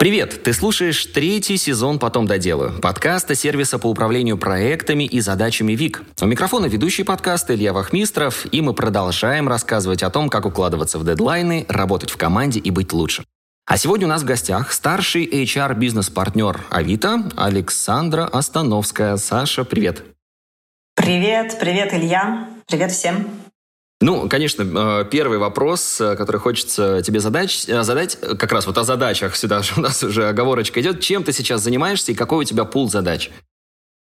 Привет! Ты слушаешь третий сезон «Потом доделаю» подкаста сервиса по управлению проектами и задачами ВИК. У микрофона ведущий подкаста Илья Вахмистров, и мы продолжаем рассказывать о том, как укладываться в дедлайны, работать в команде и быть лучше. А сегодня у нас в гостях старший HR-бизнес-партнер Авито Александра Остановская. Саша, привет! Привет, привет, Илья. Привет всем. Ну, конечно, э, первый вопрос, э, который хочется тебе задать, э, задать как раз вот о задачах. Сюда же у нас уже оговорочка идет. Чем ты сейчас занимаешься и какой у тебя пул задач?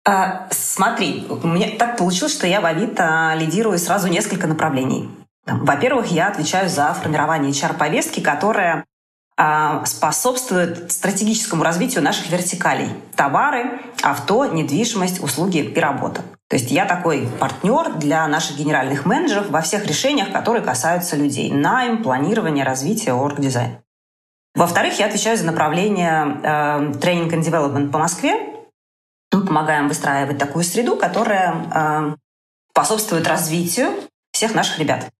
А, смотри, у меня так получилось, что я в Авито лидирую сразу несколько направлений. Во-первых, я отвечаю за формирование HR-повестки, которая способствует стратегическому развитию наших вертикалей. Товары, авто, недвижимость, услуги и работа. То есть я такой партнер для наших генеральных менеджеров во всех решениях, которые касаются людей. Найм, планирование, развитие, орг-дизайн. Во-вторых, я отвечаю за направление э, тренинг and development по Москве. Мы помогаем выстраивать такую среду, которая э, способствует развитию всех наших ребят.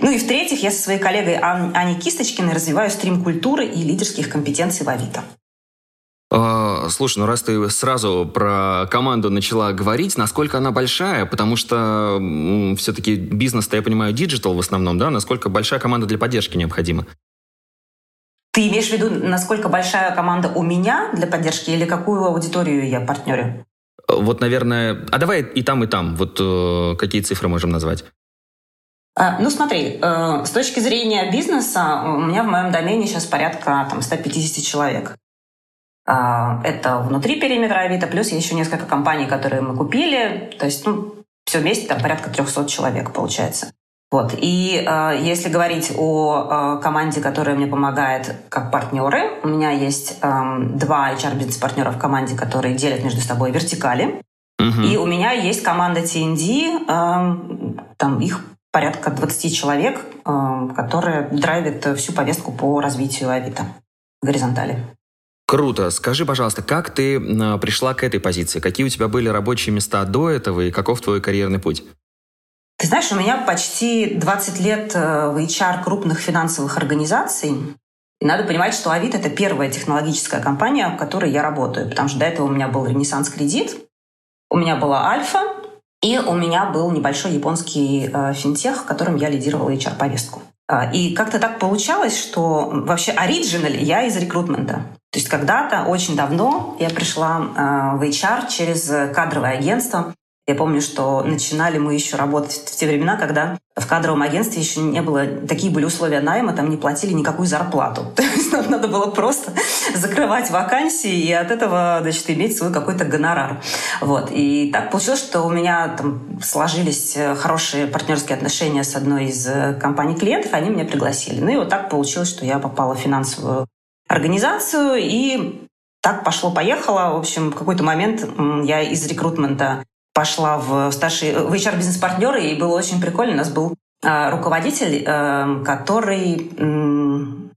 Ну и в-третьих, я со своей коллегой Ан- Аней Кисточкиной развиваю стрим культуры и лидерских компетенций в Авито. А, слушай, ну раз ты сразу про команду начала говорить, насколько она большая, потому что все-таки бизнес-то, я понимаю, digital в основном, да? Насколько большая команда для поддержки необходима? Ты имеешь в виду, насколько большая команда у меня для поддержки или какую аудиторию я партнерю? Вот, наверное... А давай и там, и там. Вот э, какие цифры можем назвать? А, ну, смотри, э, с точки зрения бизнеса, у меня в моем домене сейчас порядка там, 150 человек. Это внутри периметра Авито, плюс еще несколько компаний, которые мы купили. То есть, ну, все вместе там порядка 300 человек получается. Вот. И э, если говорить о э, команде, которая мне помогает как партнеры, у меня есть э, два HR-бизнес-партнера в команде, которые делят между собой вертикали. Угу. И у меня есть команда TND, э, там их порядка 20 человек, э, которые драйвят всю повестку по развитию Авито в горизонтали. Круто. Скажи, пожалуйста, как ты пришла к этой позиции? Какие у тебя были рабочие места до этого и каков твой карьерный путь? Ты знаешь, у меня почти 20 лет э, в HR крупных финансовых организаций. И надо понимать, что Авито — это первая технологическая компания, в которой я работаю, потому что до этого у меня был Ренессанс Кредит, у меня была Альфа, и у меня был небольшой японский э, финтех, в котором я лидировала HR-повестку. А, и как-то так получалось, что вообще оригинали я из рекрутмента. То есть когда-то, очень давно, я пришла э, в HR через кадровое агентство, я помню, что начинали мы еще работать в те времена, когда в кадровом агентстве еще не было, такие были условия найма, там не платили никакую зарплату. То есть нам надо было просто закрывать вакансии и от этого, значит, иметь свой какой-то гонорар. Вот. И так получилось, что у меня там сложились хорошие партнерские отношения с одной из компаний клиентов, они меня пригласили. Ну и вот так получилось, что я попала в финансовую организацию, и так пошло-поехало. В общем, в какой-то момент я из рекрутмента пошла в старший в HR-бизнес-партнеры, и было очень прикольно. У нас был э, руководитель, э, который,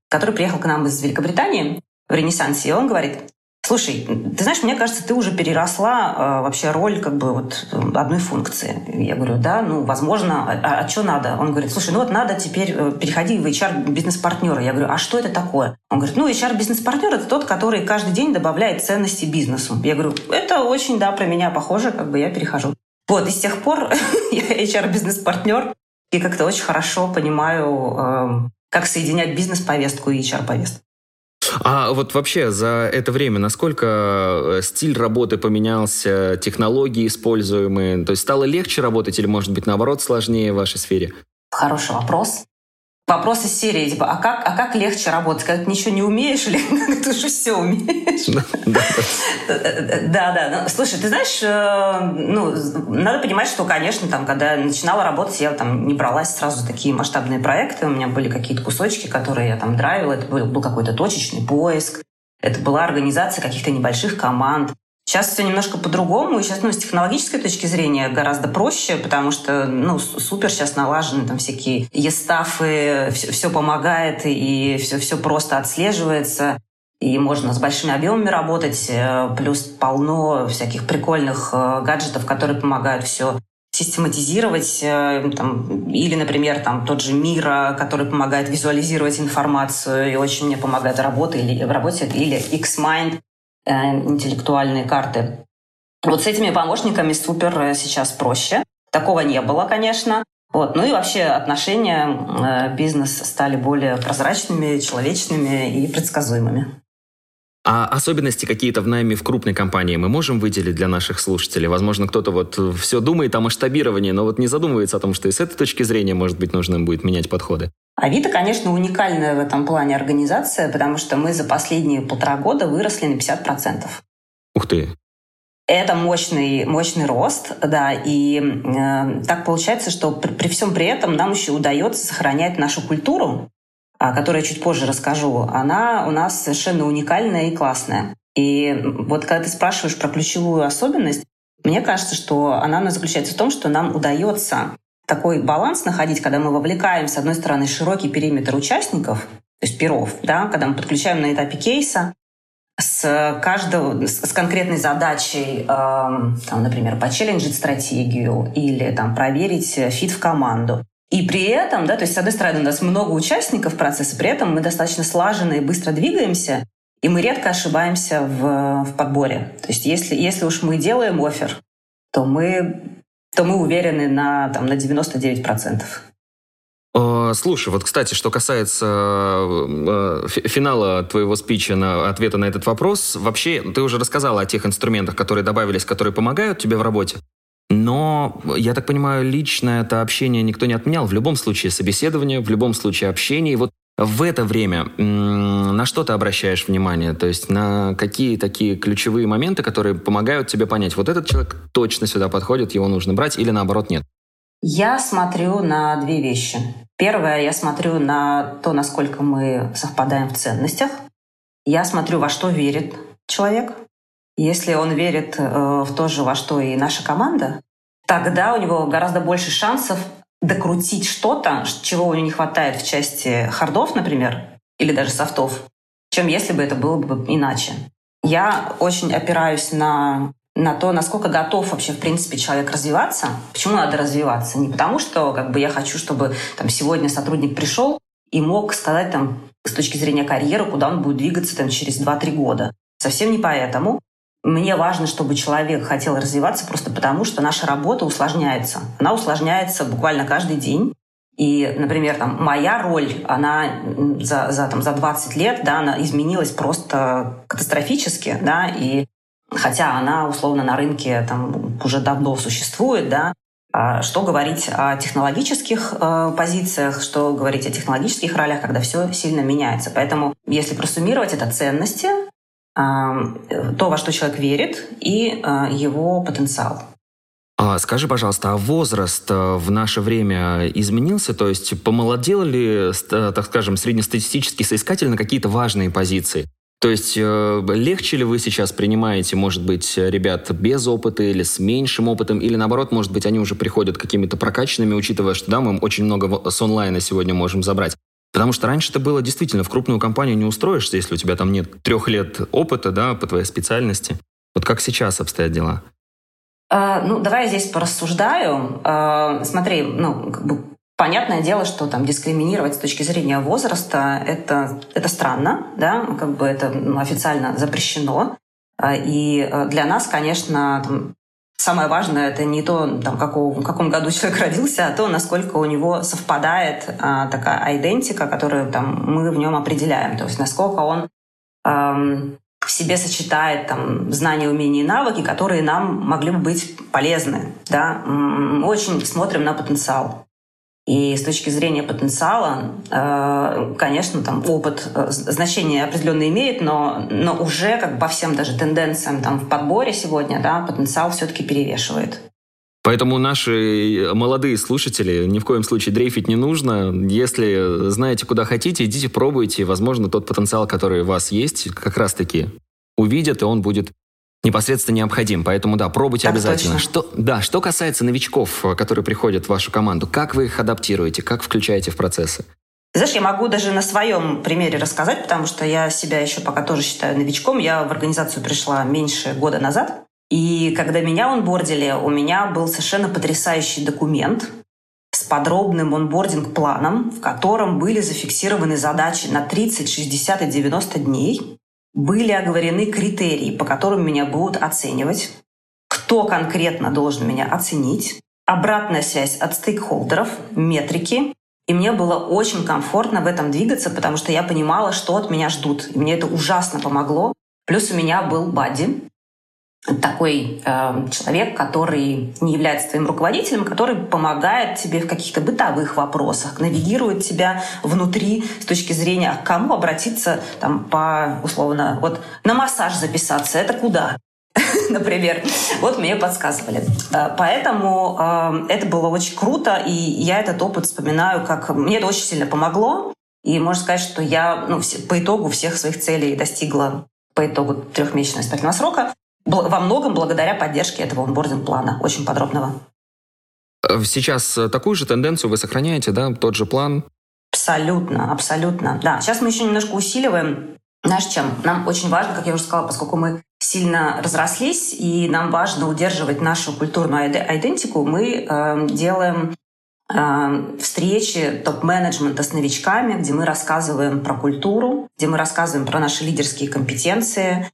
который приехал к нам из Великобритании в Ренессансе, и он говорит, Слушай, ты знаешь, мне кажется, ты уже переросла э, вообще роль как бы вот одной функции. Я говорю, да, ну, возможно, а, а, а что надо? Он говорит, слушай, ну вот надо теперь э, переходить в HR-бизнес-партнера. Я говорю, а что это такое? Он говорит, ну, HR-бизнес-партнер – это тот, который каждый день добавляет ценности бизнесу. Я говорю, это очень, да, про меня похоже, как бы я перехожу. Вот, и с тех пор я HR-бизнес-партнер и как-то очень хорошо понимаю, э, как соединять бизнес-повестку и HR-повестку. А вот вообще за это время насколько э, стиль работы поменялся, технологии используемые? То есть стало легче работать или, может быть, наоборот, сложнее в вашей сфере? Хороший вопрос вопрос из серии, типа, а как, а как легче работать, когда ты ничего не умеешь или ты уже все умеешь? Да, да. Ну, слушай, ты знаешь, э, ну, надо понимать, что, конечно, там, когда я начинала работать, я там не бралась сразу такие масштабные проекты, у меня были какие-то кусочки, которые я там драйвила, это был, был какой-то точечный поиск, это была организация каких-то небольших команд. Сейчас все немножко по-другому, и сейчас ну, с технологической точки зрения гораздо проще, потому что ну, супер сейчас налажены там всякие естафы, все, все помогает, и все, все просто отслеживается. И можно с большими объемами работать, э, плюс полно всяких прикольных э, гаджетов, которые помогают все систематизировать, э, там, или, например, там, тот же Мира, который помогает визуализировать информацию и очень мне помогает в работе, или, в работе, или Xmind, интеллектуальные карты. Вот с этими помощниками супер э, сейчас проще. Такого не было, конечно. Вот. Ну и вообще отношения э, бизнес стали более прозрачными, человечными и предсказуемыми. А особенности какие-то в найме в крупной компании мы можем выделить для наших слушателей? Возможно, кто-то вот все думает о масштабировании, но вот не задумывается о том, что и с этой точки зрения, может быть, нужно будет менять подходы. Авито, конечно, уникальная в этом плане организация, потому что мы за последние полтора года выросли на 50%. Ух ты! Это мощный, мощный рост, да, и э, так получается, что при, при всем при этом нам еще удается сохранять нашу культуру, о которой я чуть позже расскажу. Она у нас совершенно уникальная и классная. И вот когда ты спрашиваешь про ключевую особенность, мне кажется, что она заключается в том, что нам удается такой баланс находить, когда мы вовлекаем, с одной стороны, широкий периметр участников, то есть перов, да, когда мы подключаем на этапе кейса, с, каждого, с конкретной задачей, э, там, например, почелленджить стратегию или там, проверить фит в команду. И при этом, да, то есть, с одной стороны, у нас много участников процесса, при этом мы достаточно слаженно и быстро двигаемся, и мы редко ошибаемся в, в подборе. То есть, если, если уж мы делаем офер, то мы, то мы уверены на, там, на 99%. Э, слушай, вот, кстати, что касается э, финала твоего спича на ответа на этот вопрос, вообще ты уже рассказала о тех инструментах, которые добавились, которые помогают тебе в работе. Но, я так понимаю, личное это общение никто не отменял. В любом случае собеседование, в любом случае общение. И вот в это время на что ты обращаешь внимание? То есть на какие такие ключевые моменты, которые помогают тебе понять, вот этот человек точно сюда подходит, его нужно брать, или наоборот нет? Я смотрю на две вещи. Первое, я смотрю на то, насколько мы совпадаем в ценностях. Я смотрю, во что верит человек. Если он верит э, в то же, во что и наша команда, тогда у него гораздо больше шансов докрутить что-то, чего у него не хватает в части хардов, например, или даже софтов, чем если бы это было бы иначе. Я очень опираюсь на на то, насколько готов вообще, в принципе, человек развиваться. Почему надо развиваться? Не потому, что как бы, я хочу, чтобы там, сегодня сотрудник пришел и мог сказать там, с точки зрения карьеры, куда он будет двигаться там, через 2-3 года. Совсем не поэтому. Мне важно, чтобы человек хотел развиваться просто потому, что наша работа усложняется. Она усложняется буквально каждый день. И, например, там, моя роль, она за, за, там, за 20 лет да, она изменилась просто катастрофически. Да, и хотя она условно на рынке там уже давно существует, да, а что говорить о технологических э, позициях, что говорить о технологических ролях, когда все сильно меняется. Поэтому, если просуммировать, это ценности, то, во что человек верит, и э, его потенциал. А скажи, пожалуйста, а возраст э, в наше время изменился? То есть помолодел ли, э, так скажем, среднестатистический соискатель на какие-то важные позиции? То есть э, легче ли вы сейчас принимаете, может быть, ребят без опыта или с меньшим опытом, или наоборот, может быть, они уже приходят какими-то прокачанными, учитывая, что да, мы очень много с онлайна сегодня можем забрать. Потому что раньше это было действительно в крупную компанию не устроишься, если у тебя там нет трех лет опыта, да, по твоей специальности. Вот как сейчас обстоят дела? Uh, ну, давай я здесь порассуждаю. Uh, смотри, ну, как бы Понятное дело, что там дискриминировать с точки зрения возраста это, это странно, да, как бы это ну, официально запрещено. А, и э, для нас, конечно, там, самое важное это не то, там, какого, в каком году человек родился, а то, насколько у него совпадает а, такая идентика, которую там, мы в нем определяем. То есть насколько он эм, в себе сочетает там, знания, умения и навыки, которые нам могли бы быть полезны. Да? Очень смотрим на потенциал. И с точки зрения потенциала, э, конечно, там опыт э, значение определенно имеет, но, но уже как по всем даже тенденциям там в подборе сегодня, да, потенциал все-таки перевешивает. Поэтому наши молодые слушатели ни в коем случае дрейфить не нужно. Если знаете, куда хотите, идите, пробуйте. Возможно, тот потенциал, который у вас есть, как раз-таки увидят, и он будет непосредственно необходим. Поэтому да, пробуйте так обязательно. Точно. Что, да, что касается новичков, э, которые приходят в вашу команду, как вы их адаптируете, как включаете в процессы? Знаешь, я могу даже на своем примере рассказать, потому что я себя еще пока тоже считаю новичком. Я в организацию пришла меньше года назад. И когда меня онбордили, у меня был совершенно потрясающий документ с подробным онбординг-планом, в котором были зафиксированы задачи на 30, 60 и 90 дней. Были оговорены критерии, по которым меня будут оценивать, кто конкретно должен меня оценить, обратная связь от стейкхолдеров, метрики. И мне было очень комфортно в этом двигаться, потому что я понимала, что от меня ждут. И мне это ужасно помогло. Плюс у меня был бадди, такой э, человек, который не является твоим руководителем, который помогает тебе в каких-то бытовых вопросах, навигирует тебя внутри с точки зрения, к кому обратиться там по условно вот на массаж записаться, это куда? например. Вот мне подсказывали. Э, поэтому э, это было очень круто, и я этот опыт вспоминаю, как мне это очень сильно помогло. И можно сказать, что я ну, по итогу всех своих целей достигла по итогу трехмесячного испытательного срока во многом благодаря поддержке этого онбординг-плана, очень подробного. Э, сейчас э, такую же тенденцию вы сохраняете, да, тот же план? Абсолютно, абсолютно. Да, сейчас мы еще немножко усиливаем. Знаешь, чем? Нам очень важно, как я уже сказала, поскольку мы сильно разрослись, и нам важно удерживать нашу культурную идентику, мы э, делаем э, встречи топ-менеджмента с новичками, где мы рассказываем про культуру, где мы рассказываем про наши лидерские компетенции,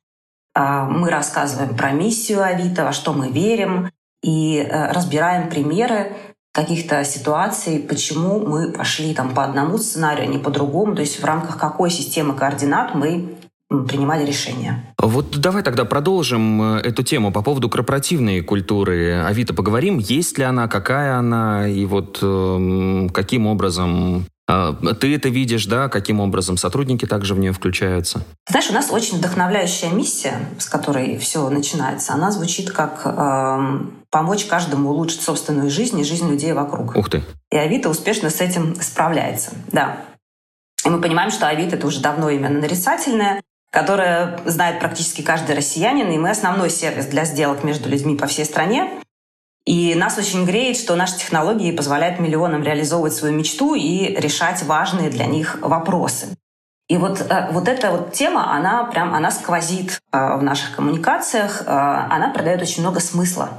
мы рассказываем про миссию Авито, во что мы верим, и э, разбираем примеры каких-то ситуаций, почему мы пошли там по одному сценарию, а не по другому, то есть в рамках какой системы координат мы принимали решения. Вот давай тогда продолжим э, эту тему по поводу корпоративной культуры Авито поговорим. Есть ли она, какая она, и вот э, каким образом а, ты это видишь, да, каким образом сотрудники также в нее включаются? Знаешь, у нас очень вдохновляющая миссия, с которой все начинается. Она звучит как э, помочь каждому улучшить собственную жизнь и жизнь людей вокруг. Ух ты. И Авито успешно с этим справляется, да. И мы понимаем, что Авито — это уже давно именно нарицательное, которое знает практически каждый россиянин, и мы основной сервис для сделок между людьми по всей стране. И нас очень греет, что наши технологии позволяют миллионам реализовывать свою мечту и решать важные для них вопросы. И вот, э, вот эта вот тема, она прям, она сквозит э, в наших коммуникациях, э, она придает очень много смысла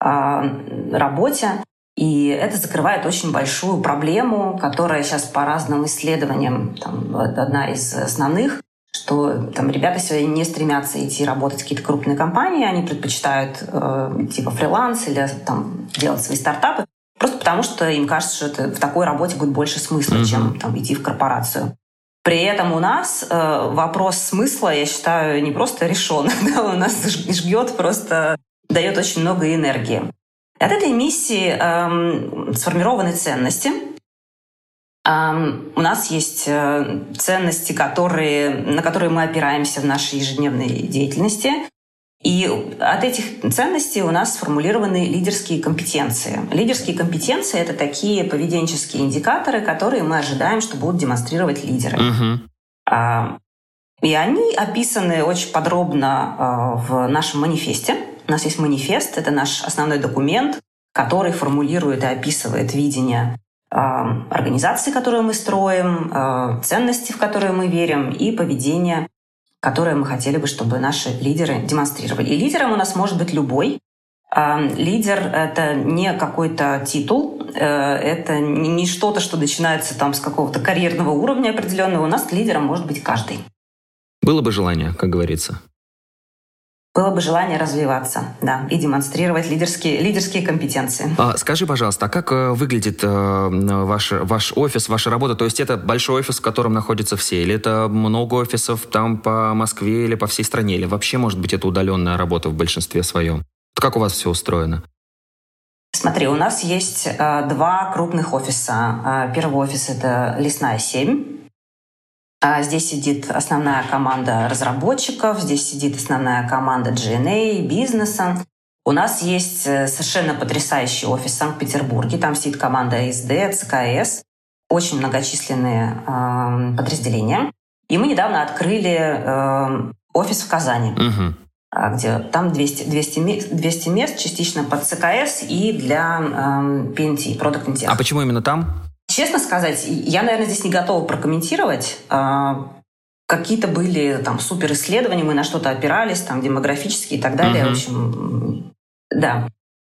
работе, и это закрывает очень большую проблему, которая сейчас по разным исследованиям, там, одна из основных, что там ребята сегодня не стремятся идти работать в какие-то крупные компании, они предпочитают э, типа фриланс или там делать свои стартапы, просто потому что им кажется, что это в такой работе будет больше смысла, mm-hmm. чем там идти в корпорацию. При этом у нас э, вопрос смысла, я считаю, не просто решен, да, у нас жгет просто, дает очень много энергии. От этой миссии э, сформированы ценности, у нас есть э, ценности, которые, на которые мы опираемся в нашей ежедневной деятельности. И от этих ценностей у нас сформулированы лидерские компетенции. Лидерские компетенции — это такие поведенческие индикаторы, которые мы ожидаем, что будут демонстрировать лидеры. Uh-huh. И они описаны очень подробно а, в нашем манифесте. У нас есть манифест, это наш основной документ, который формулирует и описывает видение организации, которую мы строим, а, ценности, в которые мы верим, и поведение, которое мы хотели бы, чтобы наши лидеры демонстрировали. И лидером у нас может быть любой. А, лидер — это не какой-то титул, э, это не что-то, что начинается там с какого-то карьерного уровня определенного. У нас лидером может быть каждый. Было бы желание, как говорится было бы желание развиваться, да, и демонстрировать лидерские, лидерские компетенции. А, скажи, пожалуйста, а как э, выглядит э, ваш, ваш офис, ваша работа? То есть это большой офис, в котором находятся все? Или это много офисов там по Москве или по всей стране? Или вообще, может быть, это удаленная работа в большинстве своем? Как у вас все устроено? Смотри, у нас есть э, два крупных офиса. Э, первый офис — это Лесная 7, а здесь сидит основная команда разработчиков, здесь сидит основная команда GNA, бизнеса. У нас есть э, совершенно потрясающий офис в Санкт-Петербурге. Там сидит команда СД, ЦКС, очень многочисленные э, подразделения. И мы недавно открыли э, офис в Казани, угу. где там 200, 200, 200 мест, частично под ЦКС и для э, PNT, Intel. А почему именно там? Честно сказать, я, наверное, здесь не готова прокомментировать. А, какие-то были там супер исследования, мы на что-то опирались, там демографические и так далее. Мгм. В общем, да.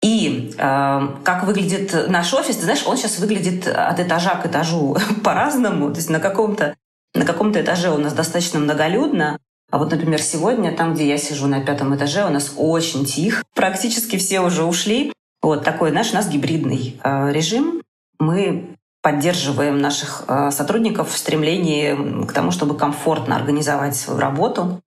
И э, как выглядит наш офис, ты знаешь, он сейчас выглядит от этажа к этажу по-разному. То есть на каком-то на каком-то этаже у нас достаточно многолюдно, а вот, например, сегодня, там, где я сижу на пятом этаже, у нас очень тихо. Практически все уже ушли. Вот такой, знаешь, у нас гибридный э, режим. Мы поддерживаем наших э, сотрудников в стремлении к тому, чтобы комфортно организовать свою работу.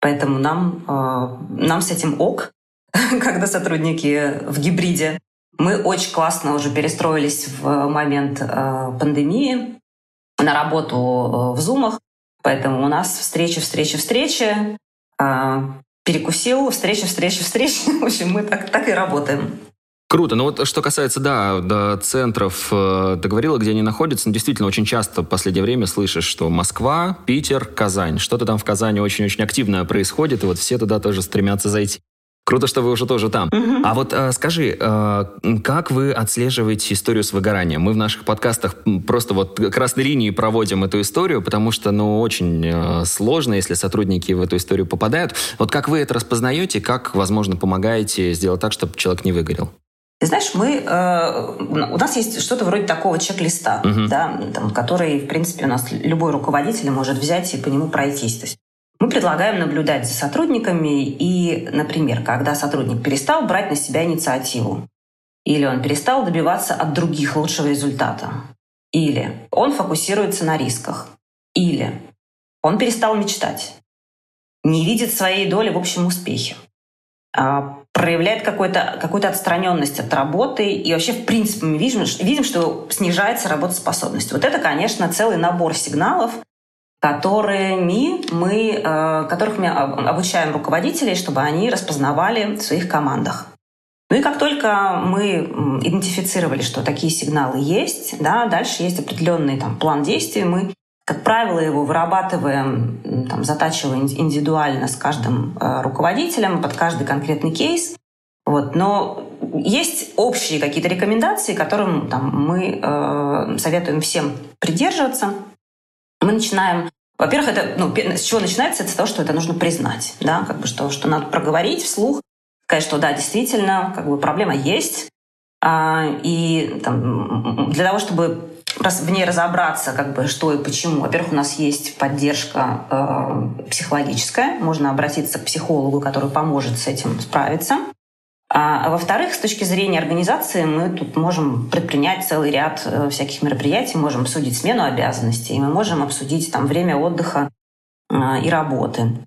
Поэтому нам, э, нам с этим ок, когда сотрудники в гибриде. Мы очень классно уже перестроились в момент э, пандемии на работу в зумах. Поэтому у нас встречи, встречи, встречи. Перекусил, встреча, встреча, встреча. В общем, мы так, так и работаем. Круто. Ну вот что касается, да, до центров, э, ты говорила, где они находятся. Ну, действительно, очень часто в последнее время слышишь, что Москва, Питер, Казань. Что-то там в Казани очень-очень активно происходит, и вот все туда тоже стремятся зайти. Круто, что вы уже тоже там. А вот э, скажи, э, как вы отслеживаете историю с выгоранием? Мы в наших подкастах просто вот красной линией проводим эту историю, потому что, ну, очень э, сложно, если сотрудники в эту историю попадают. Вот как вы это распознаете, как, возможно, помогаете сделать так, чтобы человек не выгорел? Ты знаешь, мы, э, у нас есть что-то вроде такого чек-листа, Мгм. да, там, который, в принципе, у нас любой руководитель может взять и по нему пройтись. То есть мы предлагаем наблюдать за сотрудниками и, например, когда сотрудник перестал брать на себя инициативу, или он перестал добиваться от других лучшего результата, или он фокусируется на рисках, или он перестал мечтать, не видит своей доли в общем успехе, а, проявляет какую-то какую отстраненность от работы, и вообще, в принципе, мы видим, видим, что снижается работоспособность. Вот это, конечно, целый набор сигналов, которыми мы, э, которых мы об- обучаем руководителей, чтобы они распознавали в своих командах. Ну и как только мы идентифицировали, что такие сигналы есть, да, дальше есть определенный там, план действий, мы как правило, его вырабатываем, там, затачивая ин- индивидуально с каждым э, руководителем под каждый конкретный кейс. Вот. Но есть общие какие-то рекомендации, которым там, мы э, советуем всем придерживаться. Мы начинаем во-первых, это, ну, с чего начинается, это с того, что это нужно признать, да, как бы что, что надо проговорить вслух, сказать, что да, действительно, как бы проблема есть, а, и там, для того, чтобы в ней разобраться, как бы что и почему. Во-первых, у нас есть поддержка э, психологическая, можно обратиться к психологу, который поможет с этим справиться. А, а во-вторых, с точки зрения организации, мы тут можем предпринять целый ряд э, всяких мероприятий, можем обсудить смену обязанностей, мы можем обсудить там время отдыха э, и работы,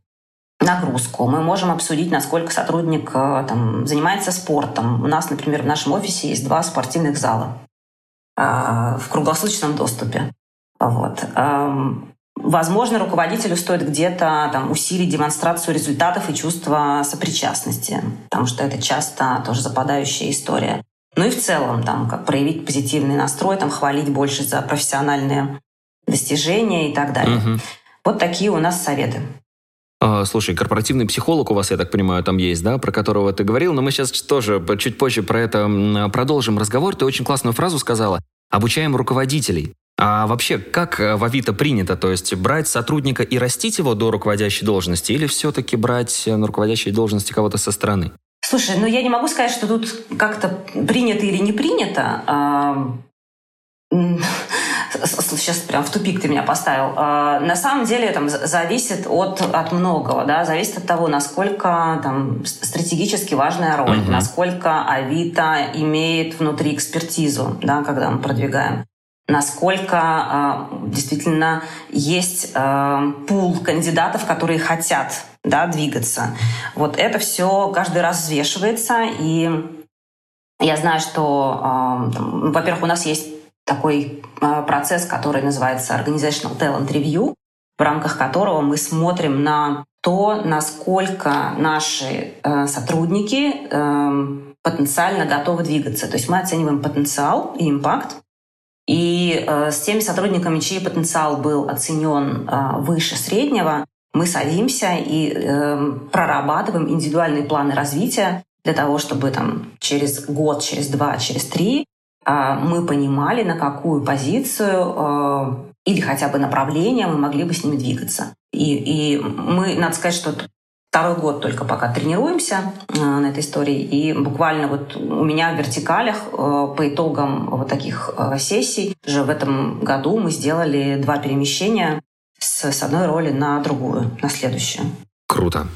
нагрузку. Мы можем обсудить, насколько сотрудник э, там, занимается спортом. У нас, например, в нашем офисе есть два спортивных зала в круглосуточном доступе. Вот. Эм, Возможно, руководителю стоит где-то там, усилить демонстрацию результатов и чувство сопричастности, потому что это часто тоже западающая история. Ну и в целом, там, как проявить позитивный настрой, там, хвалить больше за профессиональные достижения и так далее. Мгм. Вот такие у нас советы. А, Слушай, корпоративный психолог у вас, я так понимаю, там есть, да, про которого ты говорил, но мы сейчас тоже чуть позже про это продолжим разговор. Ты очень классную фразу сказала. Обучаем руководителей. А вообще, как э, в Авито принято? То есть брать сотрудника и растить его до руководящей должности или все-таки брать э, на руководящей должности кого-то со стороны? Слушай, ну я не могу сказать, что тут как-то принято или не принято. Сейчас прям в тупик ты меня поставил. А, На самом деле там за- зависит от, от многого, да, зависит от того, насколько там стратегически важная роль, Мгм. насколько Авито имеет внутри экспертизу, да, когда мы продвигаем насколько а, действительно есть а, пул кандидатов, которые хотят да, двигаться. Вот это все каждый раз взвешивается, и я знаю, что, ну, во-первых, у нас есть такой а, процесс, который называется Organizational Talent Review, в рамках которого мы смотрим на то, насколько наши э, сотрудники э, потенциально готовы двигаться. То есть мы оцениваем потенциал и импакт, и э, с теми сотрудниками, чей потенциал был оценен выше среднего, мы садимся и прорабатываем индивидуальные планы развития для того, чтобы там, через год, через два, через три мы понимали, на какую позицию э, или хотя бы направления, мы могли бы с ними двигаться. И, и мы, надо сказать, что второй год только пока тренируемся э, на этой истории. И буквально вот у меня в вертикалях по итогам вот таких сессий же в этом году мы сделали два перемещения с, с одной роли на другую, на следующую. Круто.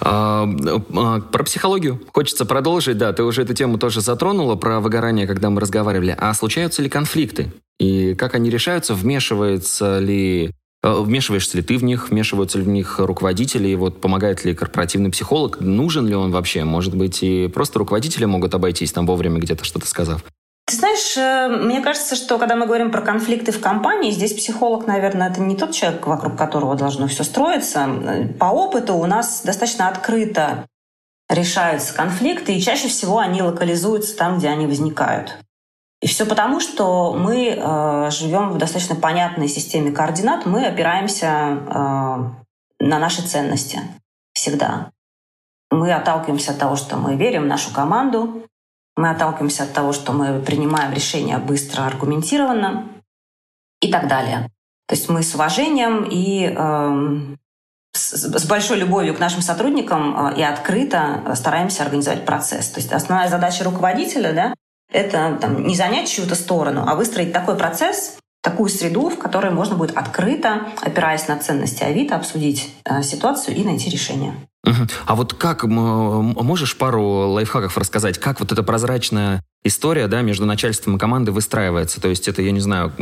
А, а, про психологию хочется продолжить. Да, ты уже эту тему тоже затронула, про выгорание, когда мы разговаривали. А случаются ли конфликты? И как они решаются? Вмешивается ли Э, вмешиваешься ли ты в них, вмешиваются ли в них руководители, и вот помогает ли корпоративный психолог, нужен ли он вообще? Может быть, и просто руководители могут обойтись там вовремя где-то что-то сказав? Ты знаешь, э, мне кажется, что когда мы говорим про конфликты в компании, здесь психолог, наверное, это не тот человек, вокруг которого должно все строиться. По опыту у нас достаточно открыто решаются конфликты, и чаще всего они локализуются там, где они возникают. И все потому, что мы э, живем в достаточно понятной системе координат, мы опираемся э, на наши ценности всегда. Мы отталкиваемся от того, что мы верим в нашу команду, мы отталкиваемся от того, что мы принимаем решения быстро, аргументированно и так далее. То есть мы с уважением и э, с, с большой любовью к нашим сотрудникам э, и открыто стараемся организовать процесс. То есть основная задача руководителя да, это там, не занять чью-то сторону, а выстроить такой процесс, такую среду, в которой можно будет открыто, опираясь на ценности Авито, обсудить э, ситуацию и найти решение. А вот как, можешь пару лайфхаков рассказать, как вот эта прозрачная история да, между начальством и командой выстраивается? То есть это, я не знаю,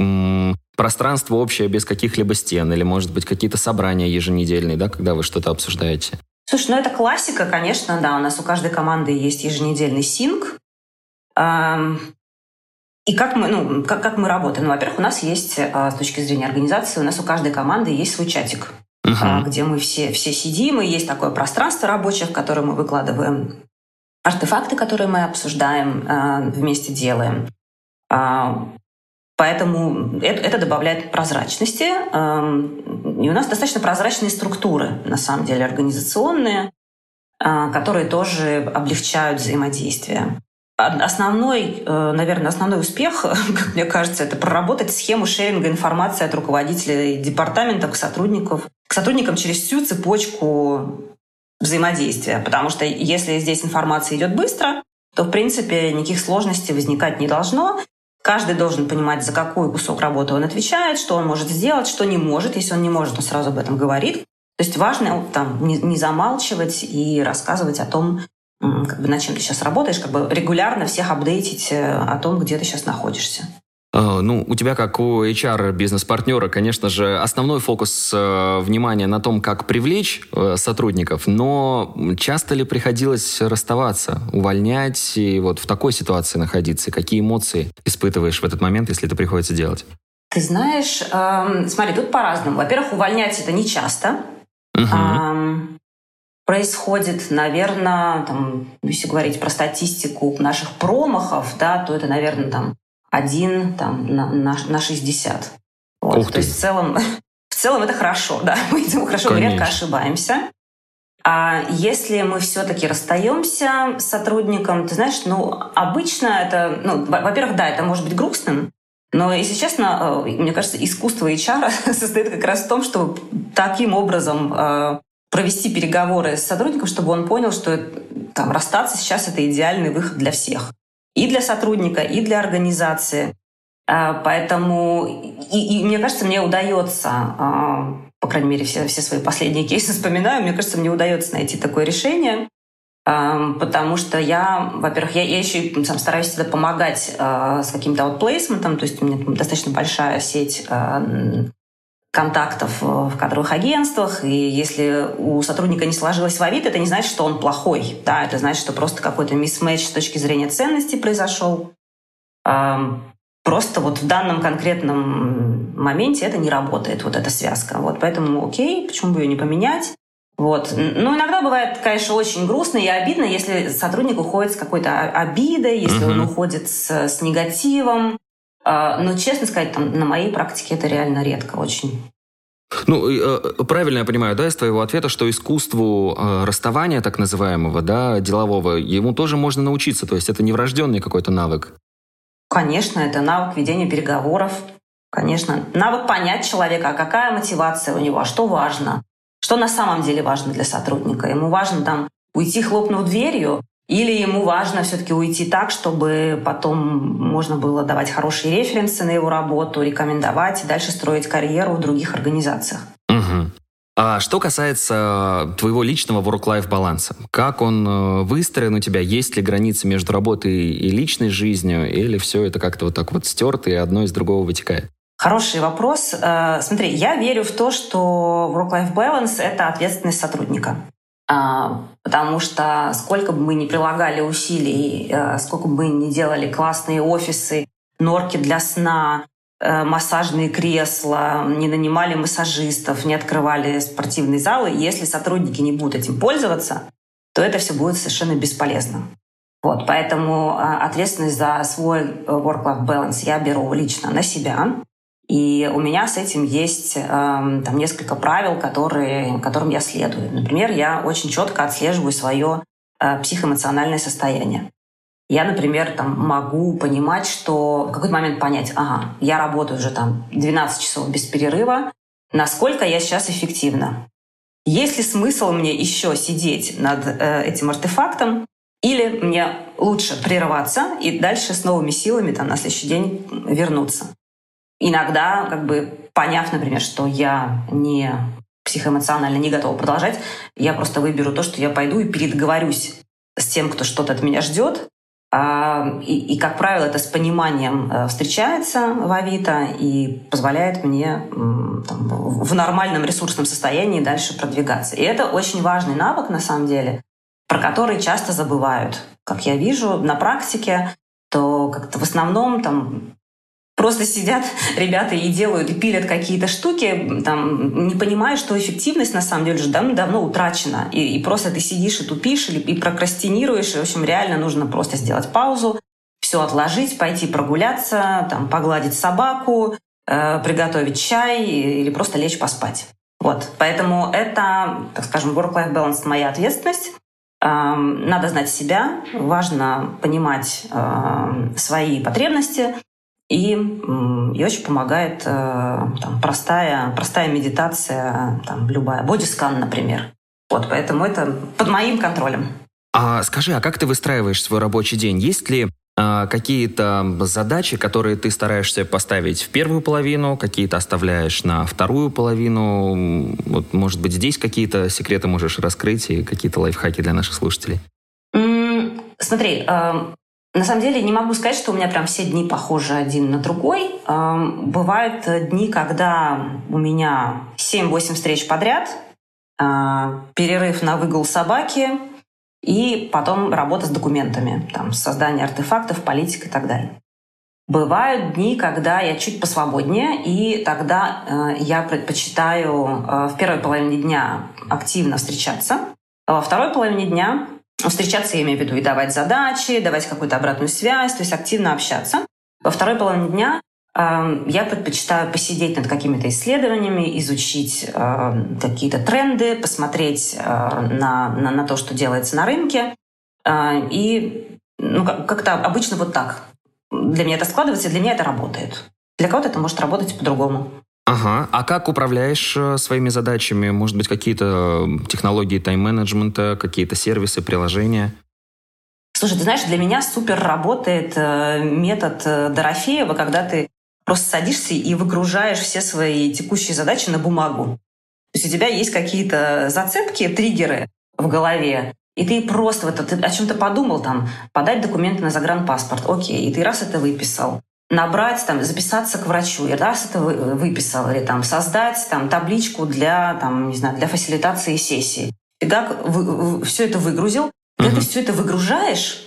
пространство общее без каких-либо стен или, может быть, какие-то собрания еженедельные, да, когда вы что-то обсуждаете? Слушай, ну это классика, конечно, да. У нас у каждой команды есть еженедельный синк, и как мы, ну, как, как мы работаем? Ну, во-первых, у нас есть, а, с точки зрения организации, у нас у каждой команды есть свой чатик, uh-huh. где мы все, все сидим, и есть такое пространство рабочее, в которое мы выкладываем артефакты, которые мы обсуждаем, а, вместе делаем. Поэтому это, это добавляет прозрачности. И у нас достаточно прозрачные структуры, на самом деле, организационные, которые тоже облегчают взаимодействие. Основной, э, наверное, основной успех, как мне кажется, это проработать схему шеринга информации от руководителей департамента к сотрудникам, к сотрудникам через всю цепочку взаимодействия. Потому что если здесь информация идет быстро, то, в принципе, никаких сложностей возникать не должно. Каждый должен понимать, за какой кусок работы он отвечает, что он может сделать, что не может. Если он не может, он сразу об этом говорит. То есть важно там, не, не замалчивать и рассказывать о том, как бы над чем ты сейчас работаешь, как бы регулярно всех апдейтить э, о том, где ты сейчас находишься. А, ну, у тебя, как у HR бизнес-партнера, конечно же, основной фокус э, внимания на том, как привлечь э, сотрудников, но часто ли приходилось расставаться, увольнять и вот в такой ситуации находиться? Какие эмоции испытываешь в этот момент, если это приходится делать? Ты знаешь, э, смотри, тут по-разному. Во-первых, увольнять это не часто. Угу. Э, происходит, наверное, там, если говорить про статистику наших промахов, да, то это, наверное, там один там, на, на, на 60. Вот. Ух ты. То есть в целом, в целом это хорошо, да, мы идем хорошо, Конечно. мы редко ошибаемся. А если мы все-таки расстаемся с сотрудником, ты знаешь, ну, обычно это, ну, во-первых, да, это может быть грустным, но, если честно, э, мне кажется, искусство HR состоит как раз в том, чтобы таким образом э, провести переговоры с сотрудником, чтобы он понял, что там, расстаться сейчас это идеальный выход для всех. И для сотрудника, и для организации. А, поэтому, и, и мне кажется, мне удается, а, по крайней мере, все, все свои последние кейсы вспоминаю, мне кажется, мне удается найти такое решение, а, потому что я, во-первых, я, я еще и сам стараюсь всегда помогать с каким-то аутплейсментом, то есть у меня достаточно большая сеть контактов в кадровых агентствах, и если у сотрудника не сложилось в Авито, это не значит, что он плохой. Да, это значит, что просто какой-то мисс-мэч с точки зрения ценностей произошел. Просто вот в данном конкретном моменте это не работает, вот эта связка. Вот поэтому окей, почему бы ее не поменять? Вот. Ну, иногда бывает, конечно, очень грустно и обидно, если сотрудник уходит с какой-то обидой, если uh-huh. он уходит с, с негативом. А, но, честно сказать, там, на моей практике это реально редко очень. Ну, э, правильно я понимаю, да, из твоего ответа, что искусству э, расставания, так называемого, да, делового, ему тоже можно научиться, то есть это не врожденный какой-то навык. Конечно, это навык ведения переговоров, конечно. Навык понять человека, а какая мотивация у него, а что важно. Что на самом деле важно для сотрудника. Ему важно там уйти, хлопнув дверью, или ему важно все-таки уйти так, чтобы потом можно было давать хорошие референсы на его работу, рекомендовать и дальше строить карьеру в других организациях. Угу. А что касается твоего личного work-life баланса, как он э, выстроен у тебя? Есть ли границы между работой и личной жизнью? Или все это как-то вот так вот стерто и одно из другого вытекает? Хороший вопрос. Э, смотри, я верю в то, что work-life balance — это ответственность сотрудника. А, потому что сколько бы мы ни прилагали усилий, э, сколько бы мы ни делали классные офисы, норки для сна, Э, массажные кресла, не нанимали массажистов, не открывали спортивные залы. Если сотрудники не будут этим пользоваться, то это все будет совершенно бесполезно. Вот, поэтому а, ответственность за свой э, work-life balance я беру лично на себя. И у меня с этим есть э, там несколько правил, которые, которым я следую. Например, я очень четко отслеживаю свое э, психоэмоциональное состояние. Я, например, там могу понимать, что в какой-то момент понять, ага, я работаю уже там 12 часов без перерыва, насколько я сейчас эффективна. Есть ли смысл мне еще сидеть над э, этим артефактом, или мне лучше прерваться и дальше с новыми силами там, на следующий день вернуться. Иногда, как бы поняв, например, что я не психоэмоционально не готова продолжать, я просто выберу то, что я пойду и передоговорюсь с тем, кто что-то от меня ждет, а, и, и, как правило, это с пониманием э, встречается в Авито и позволяет мне там, в нормальном ресурсном состоянии дальше продвигаться. И это очень важный навык, на самом деле, про который часто забывают. Как я вижу на практике, то как-то в основном там просто сидят ребята и делают, и пилят какие-то штуки, там, не понимая, что эффективность на самом деле уже давно-давно утрачена. И, и просто ты сидишь и тупишь, или, и прокрастинируешь, и, в общем, реально нужно просто сделать паузу, все отложить, пойти прогуляться, там, погладить собаку, э, приготовить чай или просто лечь поспать. Вот. Поэтому это, так скажем, work-life balance — моя ответственность. Эм, надо знать себя, важно понимать э, свои потребности, и, и очень помогает э, там, простая, простая медитация, там, любая, бодискан, например. Вот, поэтому это под моим контролем. А скажи, а как ты выстраиваешь свой рабочий день? Есть ли а, какие-то задачи, которые ты стараешься поставить в первую половину, какие-то оставляешь на вторую половину? Вот, может быть, здесь какие-то секреты можешь раскрыть и какие-то лайфхаки для наших слушателей? Смотри, э, на самом деле не могу сказать, что у меня прям все дни похожи один на другой. Бывают дни, когда у меня 7-8 встреч подряд, а, перерыв на выгул собаки и потом работа с документами, там, создание артефактов, политика и так далее. Бывают дни, когда я чуть посвободнее, и тогда э, я предпочитаю э, в первой половине дня активно встречаться, а во второй половине дня Встречаться, я имею в виду, и давать задачи, давать какую-то обратную связь, то есть активно общаться. Во второй половине дня э, я предпочитаю посидеть над какими-то исследованиями, изучить э, какие-то тренды, посмотреть э, на, на, на то, что делается на рынке. Э, и ну, как-то обычно вот так. Для меня это складывается, для меня это работает. Для кого-то это может работать по-другому. Ага. А как управляешь э, своими задачами? Может быть, какие-то технологии тайм-менеджмента, какие-то сервисы, приложения? Слушай, ты знаешь, для меня супер работает э, метод э, Дорофеева, когда ты просто садишься и выгружаешь все свои текущие задачи на бумагу. То есть у тебя есть какие-то зацепки, триггеры в голове, и ты просто вот, ты о чем-то подумал, там, подать документы на загранпаспорт, окей, и ты раз это выписал набрать, там, записаться к врачу, и раз это выписал, или там, создать там, табличку для, там, не знаю, для фасилитации сессии. И как вы, все это выгрузил, когда uh-huh. ты все это выгружаешь,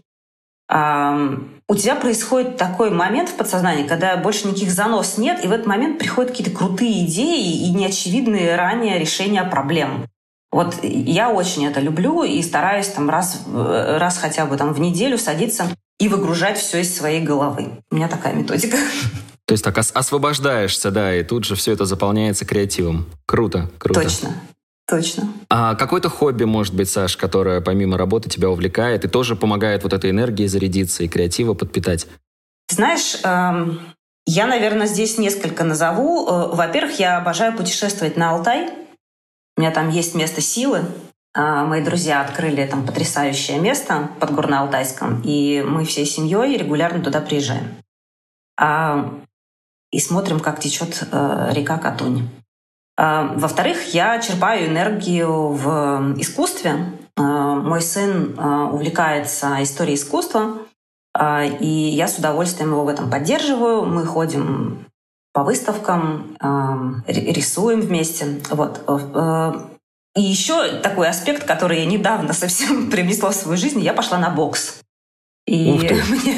у тебя происходит такой момент в подсознании, когда больше никаких занос нет, и в этот момент приходят какие-то крутые идеи и неочевидные ранее решения проблем. Вот я очень это люблю и стараюсь там раз, раз хотя бы там в неделю садиться и выгружать все из своей головы. У меня такая методика. То есть так освобождаешься, да, и тут же все это заполняется креативом. Круто, круто. Точно. Точно. А какое-то хобби, может быть, Саш, которое помимо работы тебя увлекает и тоже помогает вот этой энергии зарядиться и креатива подпитать? Знаешь, эм, Я, наверное, здесь несколько назову. Э, во-первых, я обожаю путешествовать на Алтай. У меня там есть место силы. А, мои друзья открыли там потрясающее место под Горно-Алтайском, и мы всей семьей регулярно туда приезжаем. А, и смотрим, как течет э, река Катунь. А, во-вторых, я черпаю энергию в искусстве. Мой сын увлекается историей искусства, и я с удовольствием его в этом поддерживаю. Мы ходим по выставкам, рисуем вместе. Вот. И еще такой аспект, который я недавно совсем привнесла в свою жизнь, я пошла на бокс. И мне,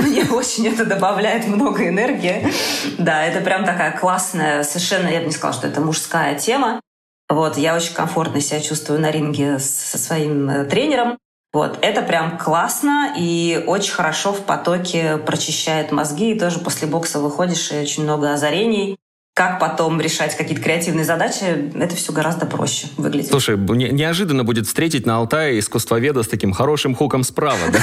мне очень это добавляет много энергии. Да, это прям такая классная, совершенно, я бы не сказала, что это мужская тема. Вот, я очень комфортно себя чувствую на ринге со своим э, тренером. Вот, это прям классно и очень хорошо в потоке прочищает мозги. И тоже после бокса выходишь, и очень много озарений. Как потом решать какие-то креативные задачи, это все гораздо проще выглядит. Слушай, не, неожиданно будет встретить на Алтае искусствоведа с таким хорошим хуком справа, да?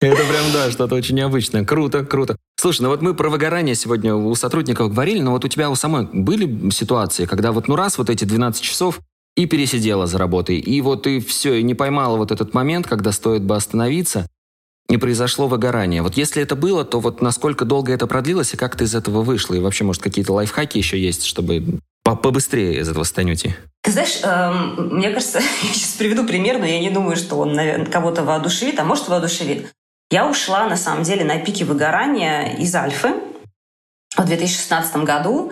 Это прям, да, что-то очень необычное. Круто, круто. Слушай, ну вот мы про выгорание сегодня у сотрудников говорили, но вот у тебя у самой были ситуации, когда вот ну раз вот эти 12 часов и пересидела за работой. И вот ты все, и не поймала вот этот момент, когда стоит бы остановиться, и произошло выгорание. Вот если это было, то вот насколько долго это продлилось, и как ты из этого вышла? И вообще, может, какие-то лайфхаки еще есть, чтобы побыстрее из этого стань уйти? Ты знаешь, эм, мне кажется, я сейчас приведу пример, но я не думаю, что он наверное, кого-то воодушевит, а может воодушевит. Я ушла, на самом деле, на пике выгорания из Альфы в 2016 году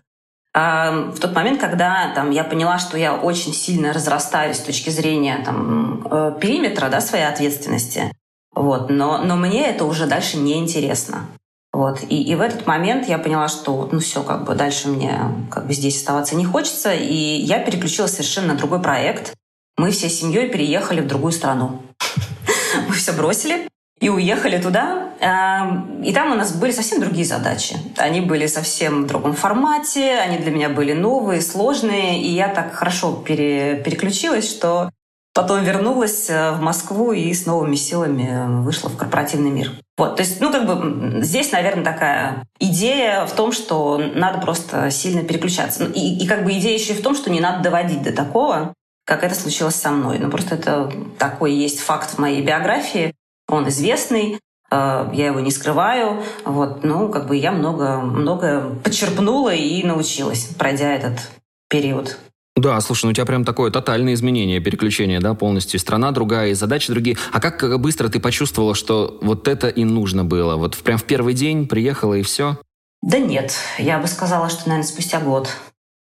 в тот момент, когда там, я поняла, что я очень сильно разрастаюсь с точки зрения там, э, периметра да, своей ответственности, вот, но, но мне это уже дальше не интересно. Вот. И, и в этот момент я поняла, что ну все, как бы дальше мне как бы здесь оставаться не хочется, и я переключилась совершенно на другой проект. Мы всей семьей переехали в другую страну. Мы все бросили, и уехали туда. Эм, и там у нас были совсем другие задачи. Они были совсем в другом формате, они для меня были новые, сложные, и я так хорошо пере, переключилась, что потом вернулась э, в Москву и с новыми силами вышла в корпоративный мир. Вот, то есть, ну, как бы здесь, наверное, такая идея в том, что надо просто сильно переключаться. Ну, и, и как бы идея еще и в том, что не надо доводить до такого, как это случилось со мной. Ну, просто это такой есть факт в моей биографии. Он известный, э, я его не скрываю. Вот, ну, как бы я много, много почерпнула и научилась, пройдя этот период. Да, слушай, ну у тебя прям такое тотальное изменение, переключение, да, полностью. Страна другая, и задачи другие. А как быстро ты почувствовала, что вот это и нужно было? Вот прям в первый день приехала и все? Да нет, я бы сказала, что, наверное, спустя год.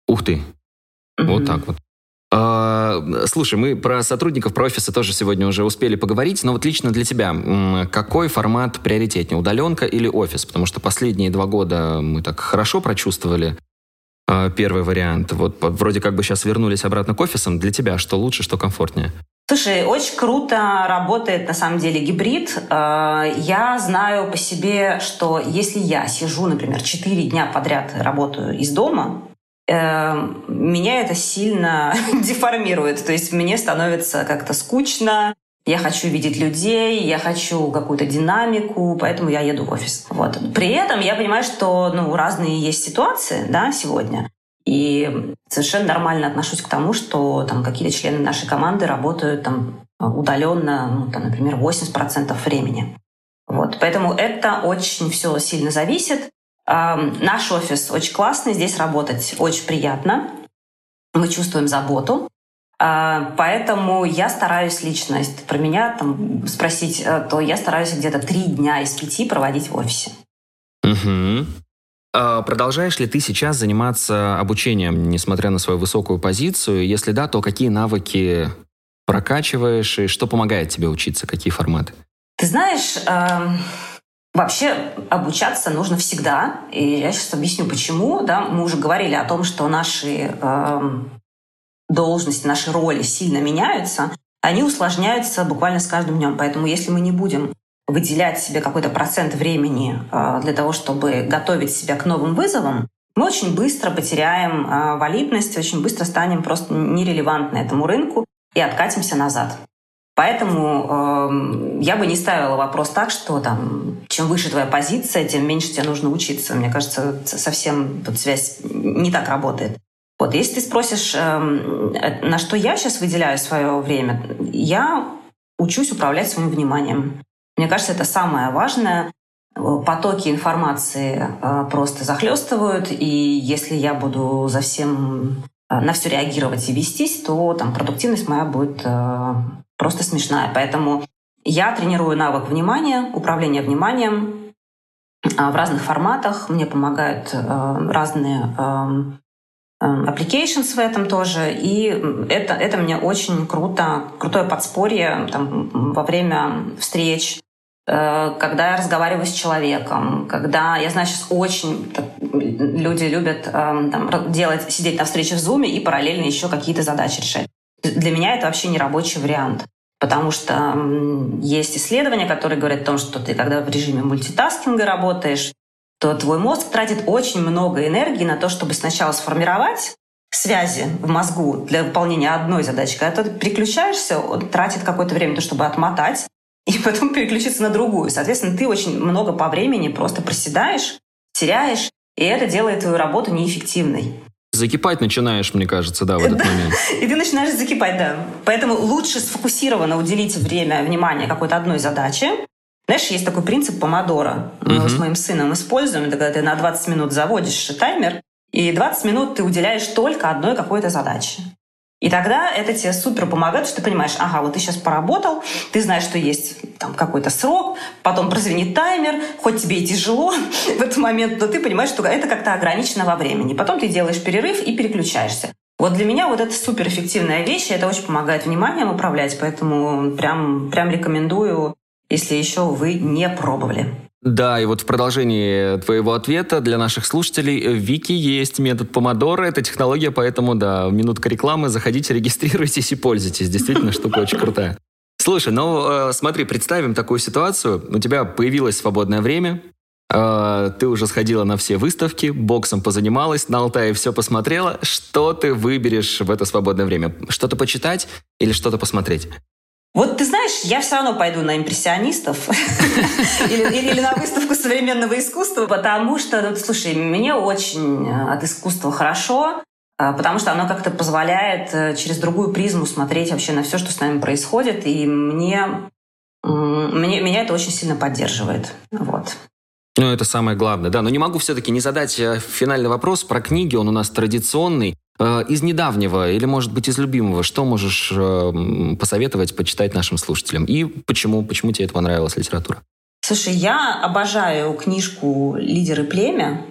Ух ты. Mm-hmm. Вот так вот. А, слушай, мы про сотрудников, про офисы тоже сегодня уже успели поговорить, но вот лично для тебя, какой формат приоритетнее, удаленка или офис? Потому что последние два года мы так хорошо прочувствовали первый вариант. Вот вроде как бы сейчас вернулись обратно к офисам. Для тебя что лучше, что комфортнее? Слушай, очень круто работает на самом деле гибрид. А, я знаю по себе, что если я сижу, например, 4 дня подряд работаю из дома, Эм, меня это сильно деформирует. То есть мне становится как-то скучно, я хочу видеть людей, я хочу какую-то динамику, поэтому я еду в офис. Вот. При этом я понимаю, что ну, разные есть ситуации да, сегодня. И совершенно нормально отношусь к тому, что там какие-то члены нашей команды работают там удаленно, ну, там, например, 80% времени. Вот. Поэтому это очень все сильно зависит. Наш офис очень классный, здесь работать очень приятно. Мы чувствуем заботу. А, поэтому я стараюсь лично, если про меня там спросить, э, то я стараюсь где-то три дня из пяти проводить в офисе. Угу. А продолжаешь ли ты сейчас заниматься обучением, несмотря на свою высокую позицию? Если да, то какие навыки прокачиваешь и что помогает тебе учиться, какие форматы? Ты знаешь, Вообще обучаться нужно всегда, и я сейчас объясню, почему. Да, мы уже говорили о том, что наши э, должности, наши роли сильно меняются, они усложняются буквально с каждым днем. Поэтому если мы не будем выделять себе какой-то процент времени э, для того, чтобы готовить себя к новым вызовам, мы очень быстро потеряем э, валидность, очень быстро станем просто нерелевантны этому рынку и откатимся назад. Поэтому э, я бы не ставила вопрос так, что там, чем выше твоя позиция, тем меньше тебе нужно учиться. Мне кажется, совсем тут связь не так работает. Вот, если ты спросишь, э, на что я сейчас выделяю свое время, я учусь управлять своим вниманием. Мне кажется, это самое важное. Потоки информации э, просто захлестывают, и если я буду за всем э, на все реагировать и вестись, то там продуктивность моя будет э, просто смешная. Поэтому я тренирую навык внимания, управления вниманием в разных форматах. Мне помогают э, разные эм, эм, applications в этом тоже. И это, это мне очень круто, крутое подспорье там, во время встреч, э, когда я разговариваю с человеком, когда я знаю, сейчас очень так, люди любят эм, там, делать, сидеть на встрече в Zoom и параллельно еще какие-то задачи решать. Для меня это вообще не рабочий вариант. Потому что есть исследования, которые говорят о том, что ты, когда в режиме мультитаскинга работаешь, то твой мозг тратит очень много энергии на то, чтобы сначала сформировать связи в мозгу для выполнения одной задачи. Когда ты переключаешься, он тратит какое-то время, то, чтобы отмотать, и потом переключиться на другую. Соответственно, ты очень много по времени просто проседаешь, теряешь, и это делает твою работу неэффективной. Закипать начинаешь, мне кажется, да, в этот момент. И ты начинаешь закипать, да. Поэтому лучше сфокусированно уделить время, внимание какой-то одной задаче. Знаешь, есть такой принцип помодора. Мы uh с моим сыном используем. Это когда ты на 20 минут заводишь таймер, и 20 минут ты уделяешь только одной какой-то задаче. И тогда это тебе супер помогает, что ты понимаешь, ага, вот ты сейчас поработал, ты знаешь, что есть там какой-то срок, потом прозвенит таймер, хоть тебе и тяжело в этот момент, но ты понимаешь, что это как-то ограничено во времени. Потом ты делаешь перерыв и переключаешься. Вот для меня вот это суперэффективная вещь, и это очень помогает вниманием управлять, поэтому прям, прям рекомендую, если еще вы не пробовали. Да, и вот в продолжении твоего ответа для наших слушателей в Вики есть метод помодора, это технология, поэтому, да, минутка рекламы, заходите, регистрируйтесь и пользуйтесь. Действительно, штука очень крутая. Слушай, ну э, смотри, представим такую ситуацию. У тебя появилось свободное время, э, ты уже сходила на все выставки, боксом позанималась, на Алтае все посмотрела. Что ты выберешь в это свободное время? Что-то почитать или что-то посмотреть? Вот ты знаешь, я все равно пойду на импрессионистов или, на выставку современного искусства, потому что, ну, слушай, мне очень э, от искусства хорошо, э, потому что оно как-то позволяет э, через другую призму смотреть вообще на все, что с нами происходит, и мне, мне меня это очень сильно поддерживает. Вот. Ну, это самое главное, да. Но не могу все-таки не задать финальный вопрос про книги. Он у нас традиционный. Э, из недавнего или, может быть, из любимого, что можешь э, посоветовать почитать нашим слушателям? И почему, почему тебе это понравилась литература? Слушай, я обожаю книжку «Лидеры племя»,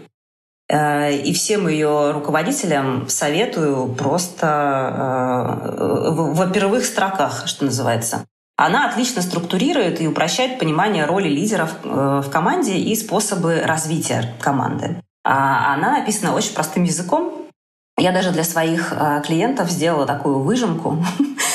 э, и всем ее руководителям советую просто в первых строках, что называется. Она отлично структурирует и упрощает понимание роли лидеров в команде и способы развития команды. А она написана очень простым языком, я даже для своих э, клиентов сделала такую выжимку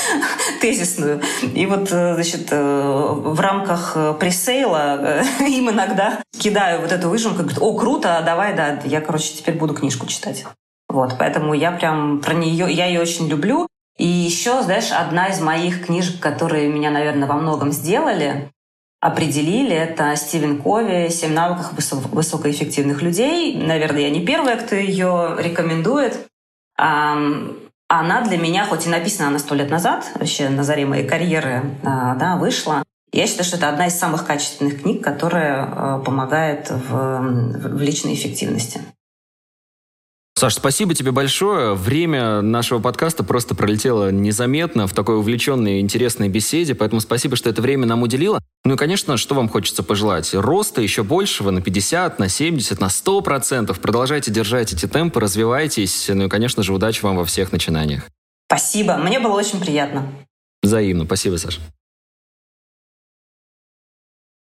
тезисную. И вот, э, значит, э, в рамках пресейла им иногда кидаю вот эту выжимку, говорят, о, круто, давай, да, я, короче, теперь буду книжку читать. Вот, поэтому я прям про нее, я ее очень люблю. И еще, знаешь, одна из моих книжек, которые меня, наверное, во многом сделали, определили. Это Стивен Кови «Семь навыков высокоэффективных людей». Наверное, я не первая, кто ее рекомендует. Она для меня, хоть и написана она сто лет назад, вообще на заре моей карьеры, а, да, вышла. Я считаю, что это одна из самых качественных книг, которая а, помогает в, в личной эффективности. Саш, спасибо тебе большое. Время нашего подкаста просто пролетело незаметно в такой увлеченной и интересной беседе, поэтому спасибо, что это время нам уделило. Ну и, конечно, что вам хочется пожелать? Роста еще большего на 50, на 70, на 100 процентов. Продолжайте держать эти темпы, развивайтесь. Ну и, конечно же, удачи вам во всех начинаниях. Спасибо. Мне было очень приятно. Взаимно. Спасибо, Саша.